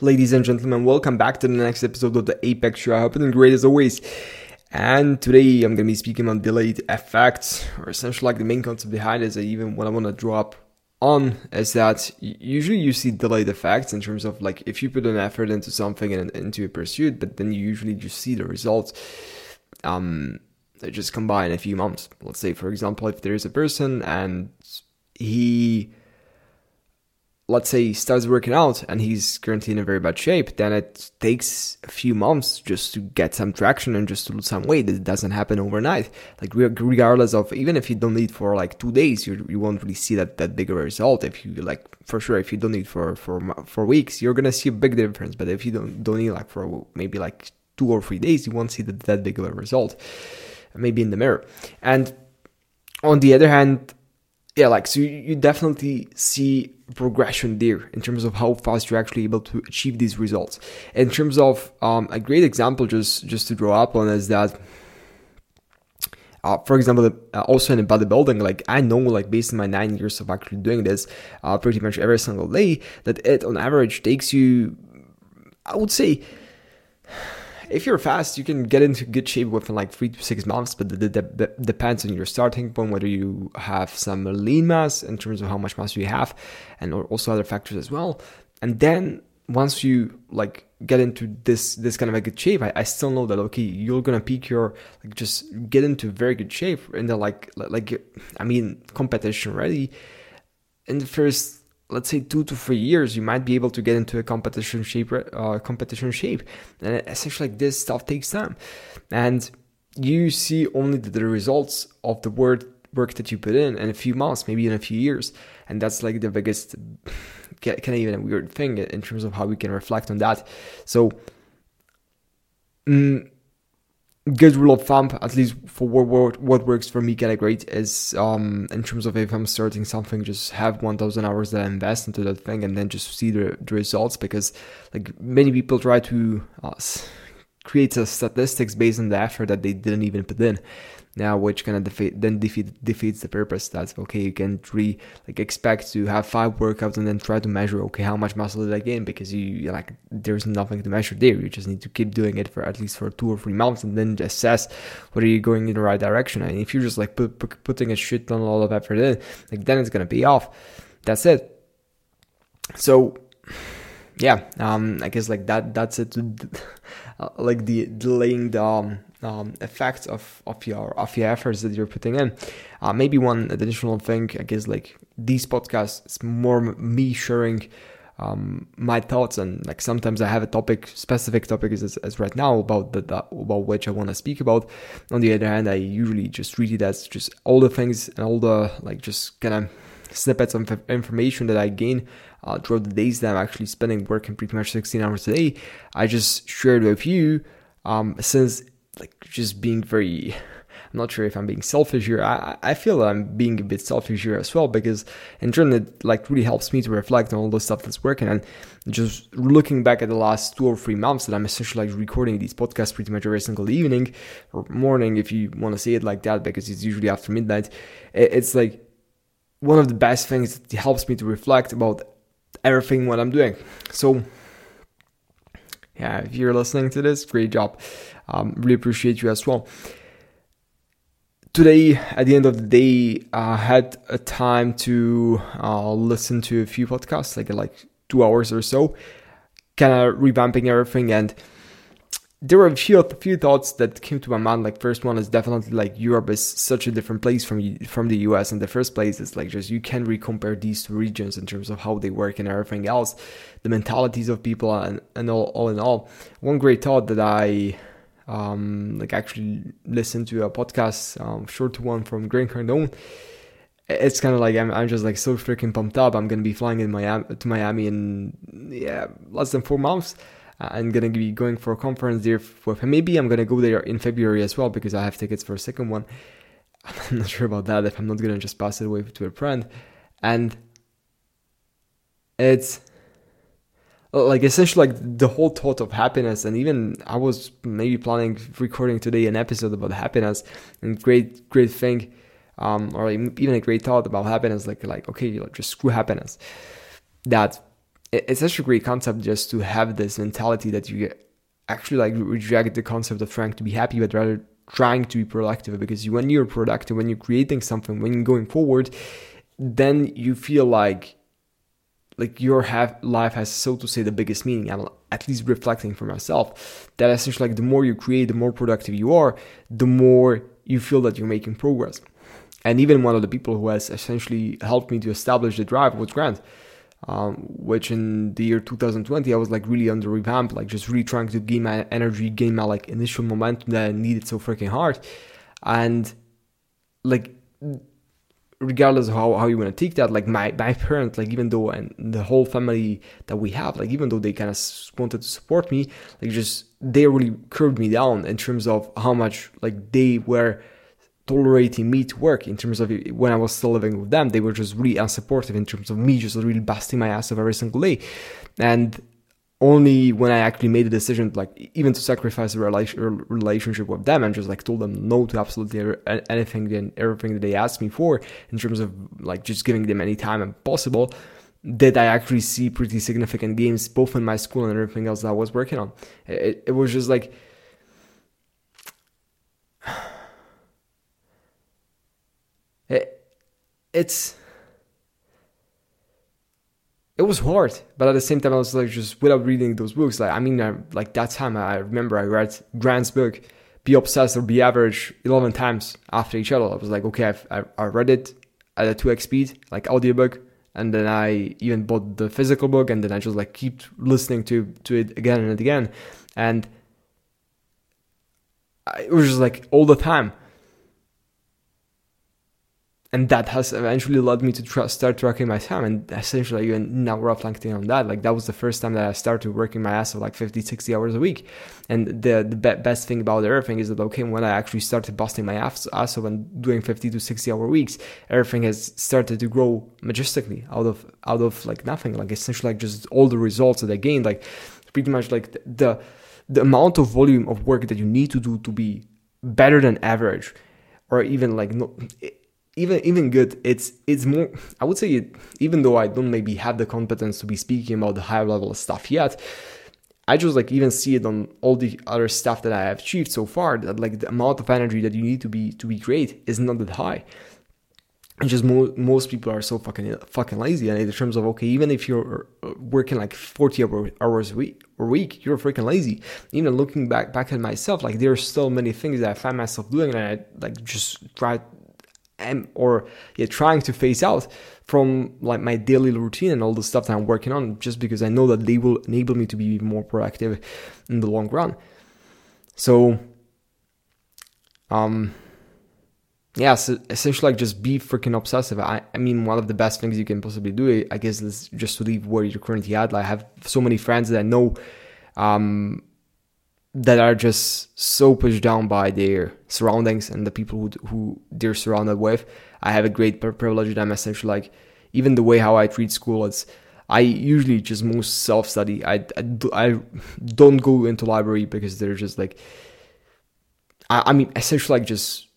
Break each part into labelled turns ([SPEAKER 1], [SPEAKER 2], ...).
[SPEAKER 1] Ladies and gentlemen, welcome back to the next episode of the Apex Show. I hope you're great as always. And today I'm going to be speaking on delayed effects, or essentially like the main concept behind is even what I want to drop on is that usually you see delayed effects in terms of like if you put an effort into something and into a pursuit, but then you usually just see the results. Um, they just come by in a few months. Let's say, for example, if there is a person and he let's say he starts working out and he's currently in a very bad shape, then it takes a few months just to get some traction and just to lose some weight. It doesn't happen overnight. Like regardless of even if you don't eat for like two days, you, you won't really see that that big of a result. If you like for sure, if you don't eat for for for weeks, you're gonna see a big difference. But if you don't don't eat like for maybe like two or three days, you won't see that that big of a result. Maybe in the mirror. And on the other hand, yeah, like so you definitely see progression there in terms of how fast you're actually able to achieve these results. In terms of um, a great example, just just to draw up on is that. Uh, for example, uh, also in bodybuilding, like I know, like based on my nine years of actually doing this, uh, pretty much every single day, that it on average takes you, I would say, if you're fast, you can get into good shape within like three to six months, but it depends on your starting point, whether you have some lean mass in terms of how much mass you have, and also other factors as well. And then once you like get into this this kind of a good shape, I, I still know that okay, you're gonna peak your like just get into very good shape in the like like I mean competition ready in the first let's say two to three years, you might be able to get into a competition shape. Uh, competition shape, and essentially, like this stuff takes time, and you see only the, the results of the work work that you put in in a few months, maybe in a few years, and that's like the biggest, kind of even a weird thing in terms of how we can reflect on that. So. Mm, good rule of thumb, at least for what, what, what works for me kind of great, is um, in terms of if I'm starting something, just have 1,000 hours that I invest into that thing and then just see the, the results because like many people try to uh, create a statistics based on the effort that they didn't even put in. Now which kind of defeat then defeat defeats the purpose that's okay you can't really like expect to have five workouts and then try to measure okay how much muscle did i gain? Because you like there's nothing to measure there. You just need to keep doing it for at least for two or three months and then assess whether you're going in the right direction. And if you're just like put, put, putting a shit ton lot of effort in like then it's gonna pay off. That's it. So yeah um i guess like that that's it uh, like the delaying the um, um, effects of, of your of your efforts that you're putting in. Uh, maybe one additional thing, I guess, like these podcasts, it's more me sharing um, my thoughts and like sometimes I have a topic, specific topic as, as right now about the, the about which I want to speak about. On the other hand, I usually just read it as just all the things and all the like just kind of snippets of information that I gain uh, throughout the days that I'm actually spending working pretty much 16 hours a day. I just shared with you um, since like just being very I'm not sure if I'm being selfish here. I, I feel I'm being a bit selfish here as well because in turn it like really helps me to reflect on all the stuff that's working and just looking back at the last two or three months that I'm essentially like recording these podcasts pretty much every single evening or morning if you want to say it like that because it's usually after midnight. It's like one of the best things that helps me to reflect about everything what I'm doing. So yeah, if you're listening to this, great job. Um, really appreciate you as well. Today, at the end of the day, I had a time to uh, listen to a few podcasts, like like two hours or so, kind of revamping everything and there were a few a few thoughts that came to my mind. Like first one is definitely like Europe is such a different place from from the US. In the first place, it's like just you really compare these two regions in terms of how they work and everything else, the mentalities of people and and all all in all. One great thought that I um, like actually listened to a podcast, um, short one from Grant Cardone. It's kind of like I'm, I'm just like so freaking pumped up. I'm gonna be flying in Miami to Miami in yeah less than four months uh, I'm gonna be going for a conference there him. Maybe I'm gonna go there in February as well because I have tickets for a second one. I'm not sure about that if I'm not gonna just pass it away to a friend. And it's like essentially like the whole thought of happiness and even i was maybe planning recording today an episode about happiness and great great thing um or even a great thought about happiness like like okay just screw happiness that it's such a great concept just to have this mentality that you actually like reject the concept of trying to be happy, but rather trying to be productive. Because when you're productive, when you're creating something, when you're going forward, then you feel like like your have, life has so to say the biggest meaning i'm at least reflecting for myself that essentially like the more you create the more productive you are the more you feel that you're making progress and even one of the people who has essentially helped me to establish the drive was grant um, which in the year 2020 i was like really under revamp like just really trying to gain my energy gain my like initial momentum that i needed so freaking hard. And like regardless of how, how you want to take that like my my parents like even though and the whole family that we have like even though they kind of wanted to support me like just they really curbed me down in terms of how much like they were tolerating me to work in terms of when I was still living with them they were just really unsupportive in terms of me just really busting my ass every single day and only when I actually made a decision, like even to sacrifice a relationship with them and just like told them no to absolutely anything and everything that they asked me for in terms of like just giving them any time and possible, did I actually see pretty significant gains both in my school and everything else that I was working on. It, it was just like, it, it's it was hard, but at the same time, I was like, just without reading those books, like, I mean, I, like that time, I remember I read Grant's book, Be Obsessed or Be Average, 11 times after each other. I was like, okay, I've, I, I read it at a 2x speed, like audiobook, and then I even bought the physical book, and then I just like keep listening to, to it again and again. And it was just like all the time and that has eventually led me to start tracking my time. And essentially even now reflecting on that. Like that was the first time that i started working my ass off like 50 60 hours a week. And the, the be- best thing about everything is that okay when i actually started busting my ass, ass off and doing 50 to 60 hour weeks everything has started to grow majestically out of out of like nothing. Like essentially like just all the results that i gained like pretty much like the the amount of volume of work that you need to do to be better than average or even like no even even good it's it's more i would say it, even though i don't maybe have the competence to be speaking about the higher level stuff yet i just like even see it on all the other stuff that i have achieved so far that like the amount of energy that you need to be to be great is not that high. And just mo- most people are so fucking fucking lazy and in terms of okay even if you're uh, working like 40 hours a week or week you're freaking lazy. Even looking back back at myself like there's so many things that i find myself doing and i like just try am or yeah, trying to phase out from like my daily routine and all the stuff that I'm working on just because I know that they will enable me to be more proactive in the long run. So um yeah, so essentially like just be freaking obsessive. I, I mean one of the best things you can possibly do I guess is just to leave where you're currently at. Like I have so many friends that I know um that are just so pushed down by their surroundings and the people who, who they're surrounded with. I have a great privilege that I'm essentially like, even the way how I treat school, it's, I usually just most self study. I, I, I, don't go into library because they're just like, I, I mean, essentially like just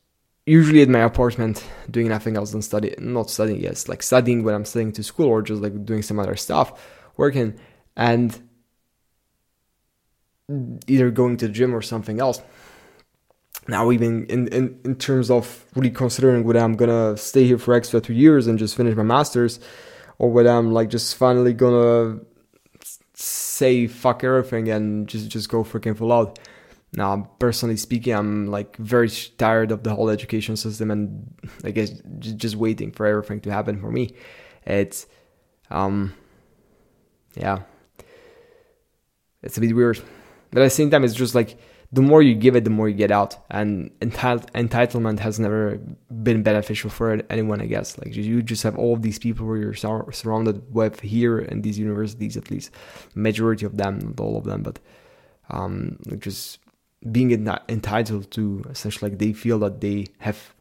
[SPEAKER 1] usually at my apartment doing nothing else than study, not studying, yes, like studying when I'm studying to school or just like doing some other stuff, working. And either going to the gym or something else. Now, even in, in, in terms of really considering whether I'm gonna stay here for extra two years and just finish my masters, or whether I'm like just finally gonna say fuck everything and just just go freaking full out. Now, personally speaking, I'm like very tired of the whole education system and I guess just waiting for everything to happen for me. It's, um, yeah, it's a bit weird. But at the same time, it's just like the more you give it, the more you get out. And entitlement has never been beneficial for anyone, I guess. Like you just have all these people where you're sur- surrounded with here in these universities, at least majority of them, not all of them, but um, like just being entitled to essentially like they feel that they have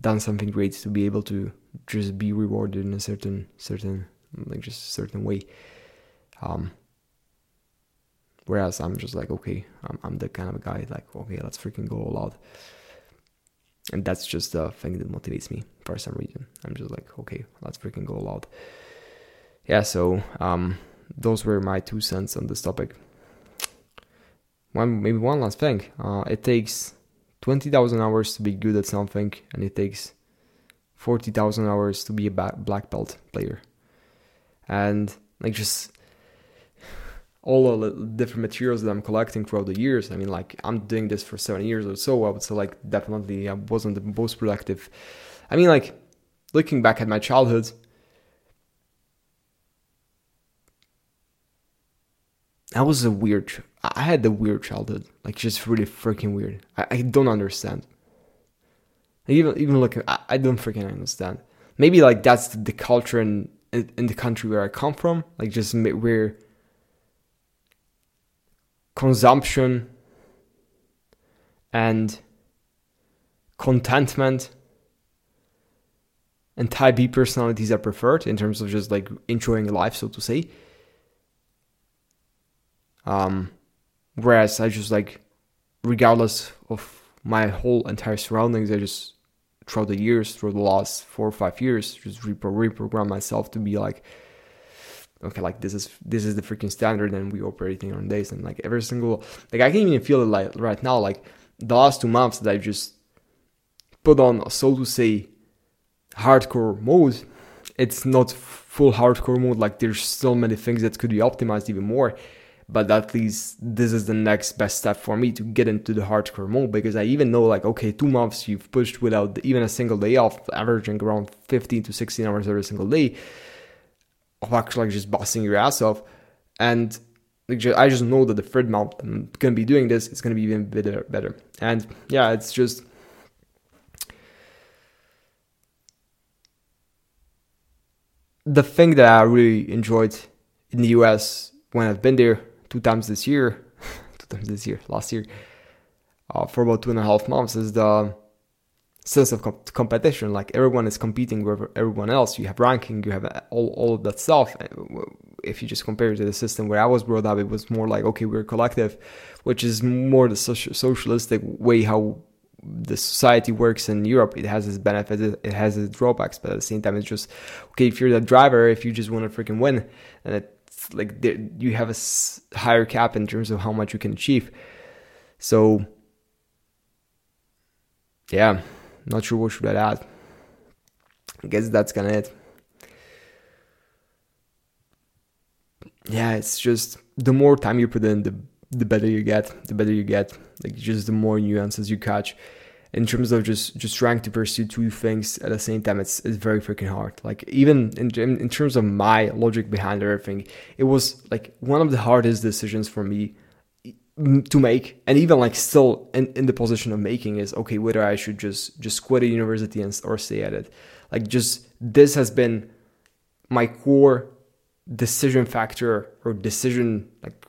[SPEAKER 1] done something great to be able to just be rewarded in a certain certain like just certain way. Um, Whereas I'm just like, okay, I'm, I'm the kind of guy like, okay, let's freaking go all out. And that's just the thing that motivates me for some reason. I'm just like, okay, let's freaking go all out. yeah, so um, those were my two cents on this topic. One maybe one last thing. Uh, it takes twenty thousand hours to be good at something, and it takes forty thousand hours to be a black belt player. And like just all the different materials that I'm collecting throughout the years. I mean, like I'm doing this for seven years or so. I would say like definitely I wasn't the most productive. I mean, like looking back at my childhood, I was a weird. I had a weird childhood, like just really freaking weird. I, I don't understand. Even even looking, I, I don't freaking understand. Maybe like that's the, culture in, in in the country where I come from, like just where consumption and contentment and type B personalities are preferred in terms of just like enjoying life, so to say. Um, whereas I just like, regardless of my whole entire surroundings, I just throughout the years, through the last four or five years, just repro- reprogram myself to be like, okay, like this is this is the freaking standard, and we operating on this, and like every single like I can even feel it like right now, like the last two months that I've just put on, so to say, hardcore mode. It's not full hardcore mode. Like there's still many things that could be optimized even more but at least this is the next best step for me to get into the hardcore mode because I even know like okay two months you've pushed without even a single day off averaging around 15 to 16 hours every single day of actually like just busting your ass off. And like, I just know that the third month I'm gonna be doing this it's gonna be even better better. And yeah it's just the thing that I really enjoyed in the US when I've been there two times this year, two times this year, last year, uh, for about two and a half months is the sense of comp- competition. Like everyone is competing with everyone else. You have ranking, you have uh, all, all of that stuff. If you just compare it to the system where I was brought up, it was more like, okay, we're collective, which is more the soci- socialistic way how the society works in Europe. It has its benefits, it has its drawbacks, but at the same time, it's just, okay, if you're the driver, if you just want to freaking win, and it like there, you have a higher cap in terms of how much you can achieve. So yeah, not sure what should I add. I guess that's kind of it. Yeah, it's just the more time you put in, the the better you get. The better you get. Like just the more nuances you catch in terms of just just trying to pursue two things at the same time it's it's very freaking hard like even in in terms of my logic behind everything it was like one of the hardest decisions for me to make and even like still in, in the position of making is okay whether i should just just quit a university and or stay at it like just this has been my core decision factor or decision like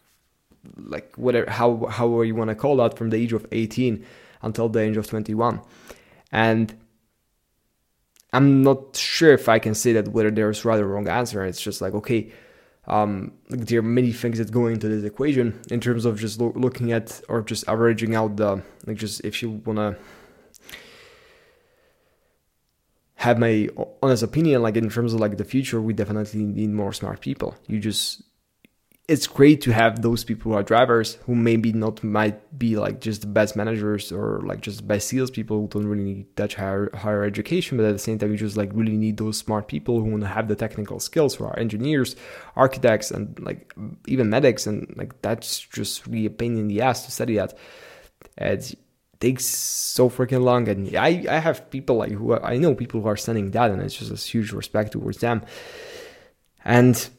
[SPEAKER 1] like whatever how however you want to call that from the age of 18 until the age of 21. And I'm not sure if I can say that whether there's right or wrong answer. It's just like, okay, um, there are many things that go into this equation in terms of just lo- looking at or just averaging out the, like, just if you want to have my honest opinion, like, in terms of like the future, we definitely need more smart people. You just, it's great to have those people who are drivers who maybe not might be like just the best managers or like just best salespeople who don't really need that higher higher education, but at the same time you just like really need those smart people who want to have the technical skills, who are engineers, architects, and like even medics, and like that's just really a pain in the ass to study that. It takes so freaking long, and I I have people like who I know people who are studying that, and it's just a huge respect towards them, and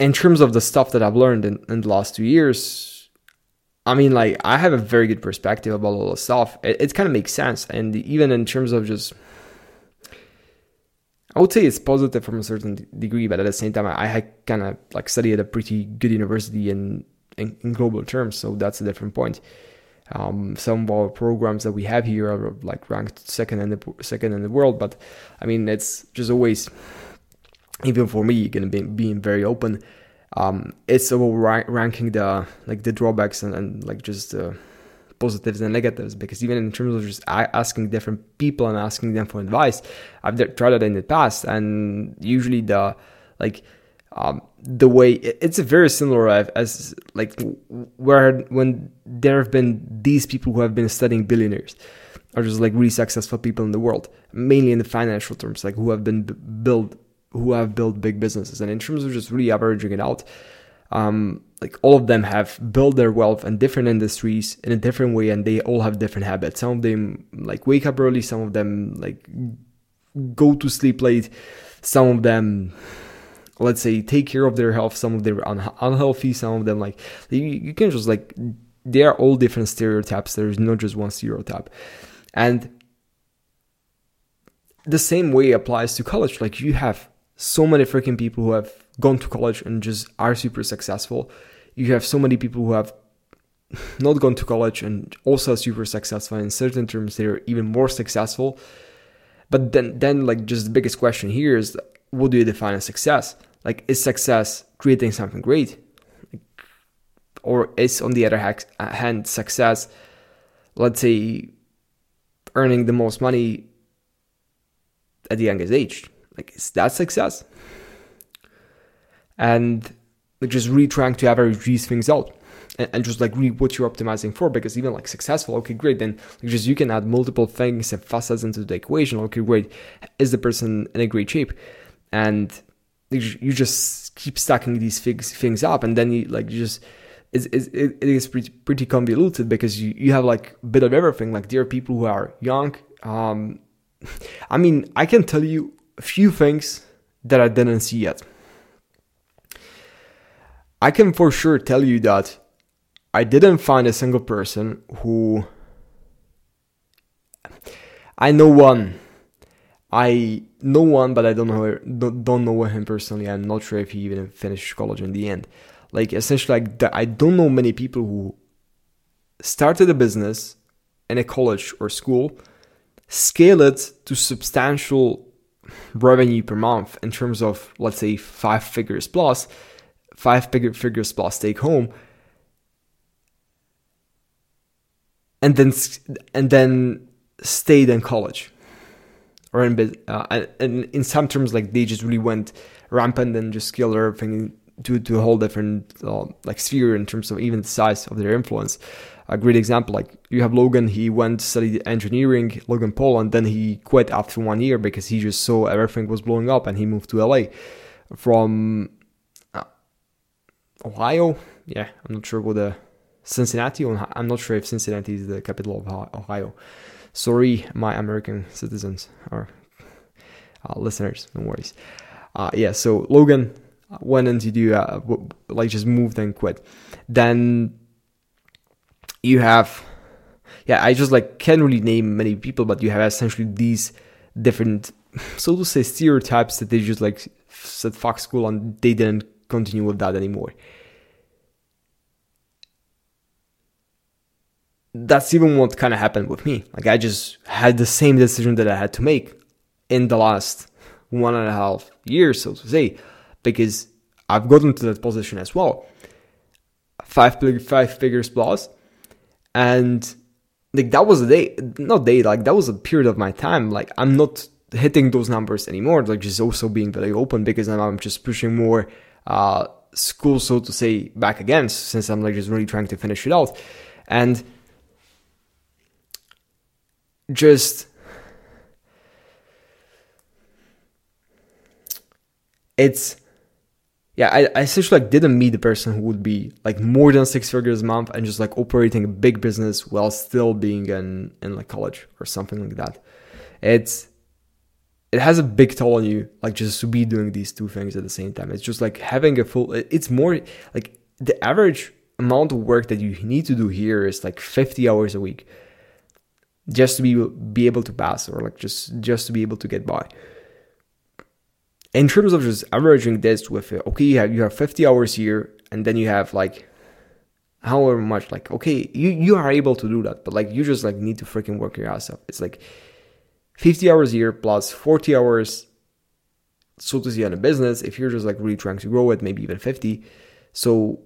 [SPEAKER 1] in terms of the stuff that I've learned in, in the last two years, I mean, like, I have a very good perspective about all the stuff. It, it kind of makes sense. And even in terms of just, I would say it's positive from a certain degree, but at the same time, I, I kind of like study at a pretty good university in, in, in global terms. So that's a different point. Um, some of our programs that we have here are like ranked second in the second in the world, but I mean, it's just always even for me, gonna be being very open. Um, it's about ra- ranking the like the drawbacks and, and like just the positives and negatives because even in terms of just asking different people and asking them for advice, I've tried that in the past, and usually the like um, the way it's a very similar as like where when there have been these people who have been studying billionaires are just like really successful people in the world mainly in the financial terms like who have been built who have built big businesses. And in terms of just really averaging it out um, like all of them have built their wealth in different industries in a different way and they all have different habits. Some of them like wake up early some of them like go to sleep late some of them let's say take care of their health some of them are un- unhealthy some of them like you, you can just like they are all different stereotypes. There's not just one stereotype. And the same way applies to college. Like you have so many freaking people who have gone to college and just are super successful. You have so many people who have not gone to college and also super successful in certain terms they're even more successful. But then then like just the biggest question here is what do you define as success? Like is success creating something great? Or is on the other hand success let's say earning the most money at the youngest age like is that success and like just really trying to average these things out and, and just like really what you're optimizing for because even like successful okay great then like just you can add multiple things and facets into the equation okay great is the person in a great shape and you just keep stacking these things things up, and then you like you just it's, it's, it is pretty pretty convoluted because you, you have like a bit of everything. Like there are people who are young. Um, I mean, I can tell you a few things that I didn't see yet. I can for sure tell you that I didn't find a single person who. I know one I know one, but I don't know don't, know him personally. I'm not sure if he even finished college in the end. Like essentially, like I don't know many people who started a business in a college or school, scale it to substantial revenue per month in terms of let's say five figures plus, five figure figures plus take home, and then and then stayed in college. Or in uh, and in some terms like they just really went rampant and just scaled everything to to a whole different uh, like sphere in terms of even the size of their influence. A great example, like you have Logan, he went studied engineering, Logan Paul, and then he quit after one year because he just saw everything was blowing up and he moved to LA from uh, Ohio. Yeah, I'm not sure what the Cincinnati. I'm not sure if Cincinnati is the capital of Ohio. Sorry, my American citizens or uh, listeners, no worries. Uh, yeah, so Logan went into do uh, like just moved and quit. Then you have, yeah, I just like can't really name many people, but you have essentially these different, so to say, stereotypes that they just like said fuck school and they didn't continue with that anymore. that's even what kind of happened with me. Like I just had the same decision that I had to make in the last one and a half years, so to say, because I've gotten to that position as well. Five five figures plus, and like that was a day, not day, like that was a period of my time. Like I'm not hitting those numbers anymore. Like just also being very open because now I'm just pushing more uh school, so to say, back again since I'm like just really trying to finish it out, and just it's yeah I, I essentially like didn't meet the person who would be like more than six figures a month and just like operating a big business while still being in in like college or something like that. It's it has a big toll on you like just to be doing these two things at the same time. It's just like having a full it's more like the average amount of work that you need to do here is like 50 hours a week just to be be able to pass or like just just to be able to get by in terms of just averaging this with it, okay you have you have 50 hours here and then you have like however much like okay you you are able to do that but like you just like need to freaking work your ass off it's like 50 hours a year plus 40 hours so to see on a business if you're just like really trying to grow it maybe even 50 so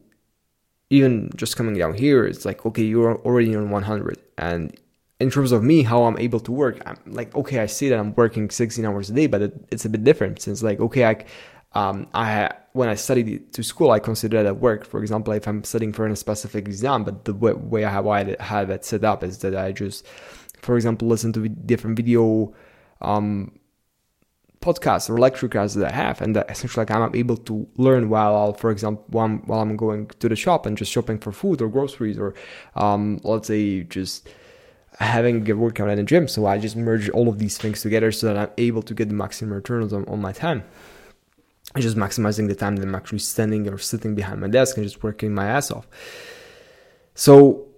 [SPEAKER 1] even just coming down here it's like okay you're already on 100 and in terms of me, how I'm able to work, I'm like, okay, I see that I'm working 16 hours a day, but it, it's a bit different since like, okay, I, um, I when I studied to school, I consider that work. For example, if I'm studying for a specific exam, but the way, way I have, I have it set up is that I just, for example, listen to different video um, podcasts or lecture classes that I have, and that essentially like I'm able to learn while I'll, for example, while I'm, while I'm going to the shop and just shopping for food or groceries or um, let's say just having a workout at the gym. So I just merge all of these things together so that I'm able to get the maximum returns on, on my time. And just maximizing the time that I'm actually standing or sitting behind my desk and just working my ass off. So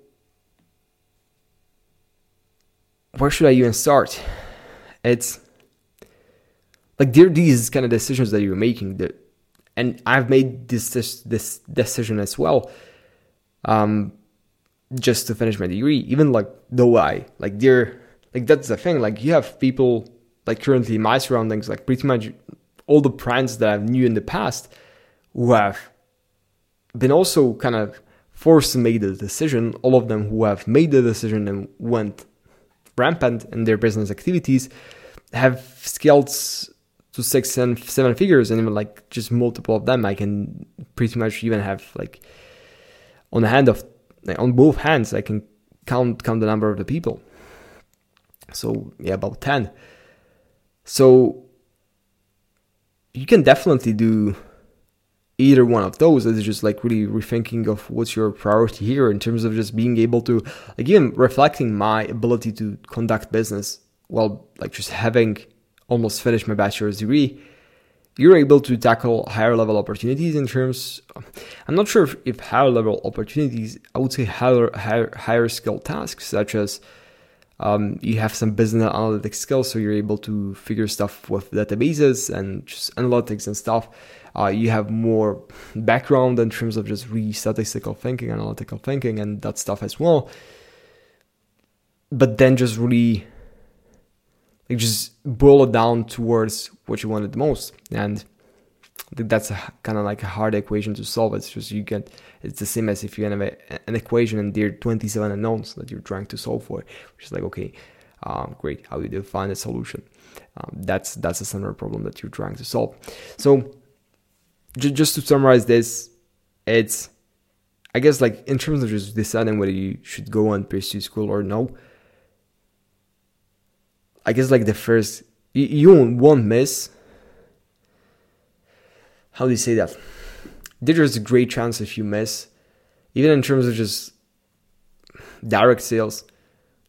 [SPEAKER 1] where should I even start? It's like there are these kind of decisions that you're making that and I've made this this, this decision as well. Um, just to finish my degree, even like though I like they're like that's the thing. Like you have people like currently my surroundings, like pretty much all the friends that I knew in the past who have been also kind of forced to make the decision. All of them who have made the decision and went rampant in their business activities have scaled to six and seven figures, and even like just multiple of them. I can pretty much even have like on the hand of on both hands, I can count count the number of the people. So yeah, about ten. So you can definitely do either one of those. It's just like really rethinking of what's your priority here in terms of just being able to, again reflecting my ability to conduct business while like just having almost finished my bachelor's degree you're able to tackle higher level opportunities in terms i'm not sure if, if higher level opportunities i would say higher higher, higher skill tasks such as um, you have some business analytics skills so you're able to figure stuff with databases and just analytics and stuff. Uh, you have more background in terms of just re statistical thinking analytical thinking and that stuff as well. But then just really like just boil it down towards what you wanted the most. And that's kind of like a hard equation to solve. It's just you get it's the same as if you have an equation and there are 27 unknowns that you're trying to solve for which is like okay um, great how do you define a solution? Um, that's that's a similar problem that you're trying to solve. So j- just to summarize this it's i guess like in terms of just deciding whether you should go and pursue school or no I guess like the first you, won't miss. How do you say that? There's a great chance if you miss, even in terms of just direct sales.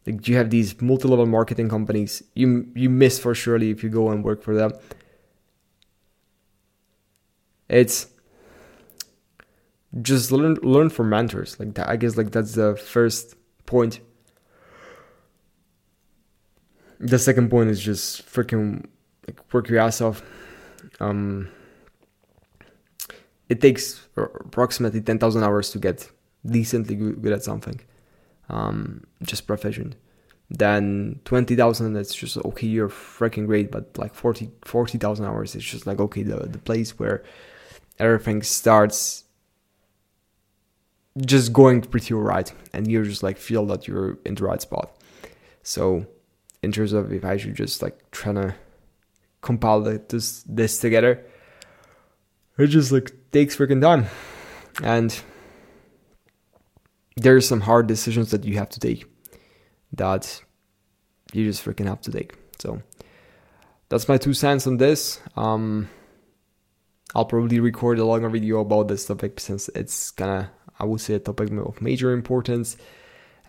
[SPEAKER 1] Like you have these multi-level marketing companies, you you miss for surely if you go and work for them. It's just learn learn from mentors. Like that, I guess like that's the first point the second point is just freaking like work your ass off. Um, it takes approximately 10,000 hours to get decently good at something, um, just proficient. Then 20,000, that's just okay, you're freaking great, but like 40 40,000 hours, it's just like okay, the, the place where everything starts just going pretty alright, and you just like feel that you're in the right spot. So in terms of if I should just like trying to compile this this together. It just like takes freaking time, and there's some hard decisions that you have to take that you just freaking have to take. So that's my two cents on this. Um, I'll probably record a longer video about this topic since it's kind of I would say a topic of major importance.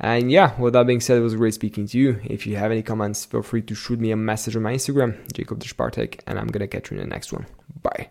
[SPEAKER 1] And yeah, with that being said, it was great speaking to you. If you have any comments, feel free to shoot me a message on my Instagram, Jacob Spartak, and I'm gonna catch you in the next one. Bye.